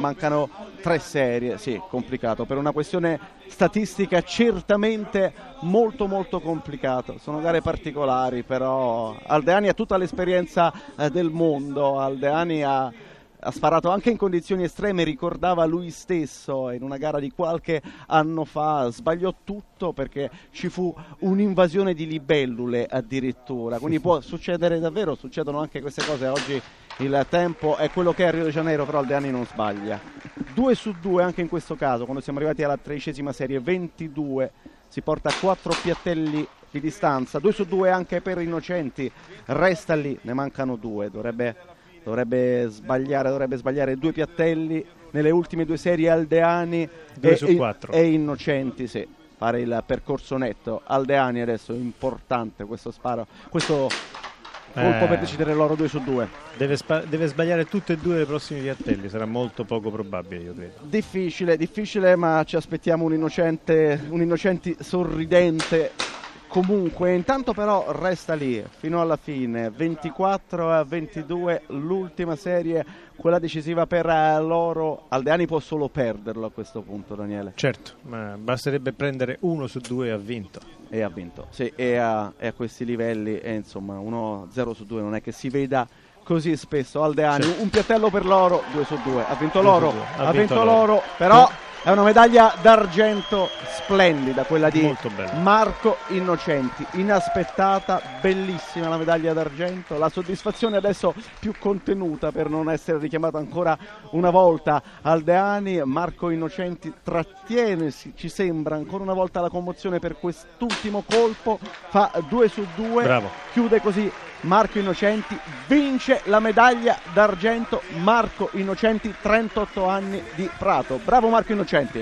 Mancano tre serie, sì, complicato, per una questione statistica certamente molto molto complicato. Sono gare particolari, però Aldeani ha tutta l'esperienza eh, del mondo, Aldeani ha, ha sparato anche in condizioni estreme, ricordava lui stesso in una gara di qualche anno fa, sbagliò tutto perché ci fu un'invasione di libellule addirittura, quindi può succedere davvero, succedono anche queste cose. Oggi il tempo è quello che è a Rio de Janeiro, però Aldeani non sbaglia. 2 su 2 anche in questo caso, quando siamo arrivati alla tredicesima serie, 22, si porta a 4 piattelli di distanza, 2 su 2 anche per Innocenti, resta lì, ne mancano 2, dovrebbe, dovrebbe, sbagliare, dovrebbe sbagliare due piattelli nelle ultime due serie Aldeani e, e, e Innocenti, sì fare il percorso netto. Aldeani adesso importante questo sparo, questo colpo eh, per decidere loro 2 su 2. Deve, spa- deve, sbagliare tutte e due i prossimi piattelli, sarà molto poco probabile, io credo. Difficile, difficile, ma ci aspettiamo un innocente, un innocente sorridente. Comunque, intanto però resta lì fino alla fine, 24 a 22, l'ultima serie, quella decisiva per loro. Aldeani può solo perderlo a questo punto, Daniele. Certo, ma basterebbe prendere uno su due e ha vinto e ha vinto. Sì, e a, e a questi livelli, e insomma, 1-0 su 2 non è che si veda così spesso. Aldeani, sì. un piattello per loro, 2 su 2. Ha vinto loro, ha, ha, vinto, vinto loro, però è una medaglia d'argento splendida, quella di Marco Innocenti, inaspettata, bellissima la medaglia d'argento, la soddisfazione adesso più contenuta per non essere richiamato ancora una volta Aldeani, Marco Innocenti trattiene, ci sembra ancora una volta la commozione per quest'ultimo colpo, fa 2 su 2, chiude così Marco Innocenti, vince la medaglia d'argento Marco Innocenti, 38 anni di Prato. Bravo Marco Innocenti.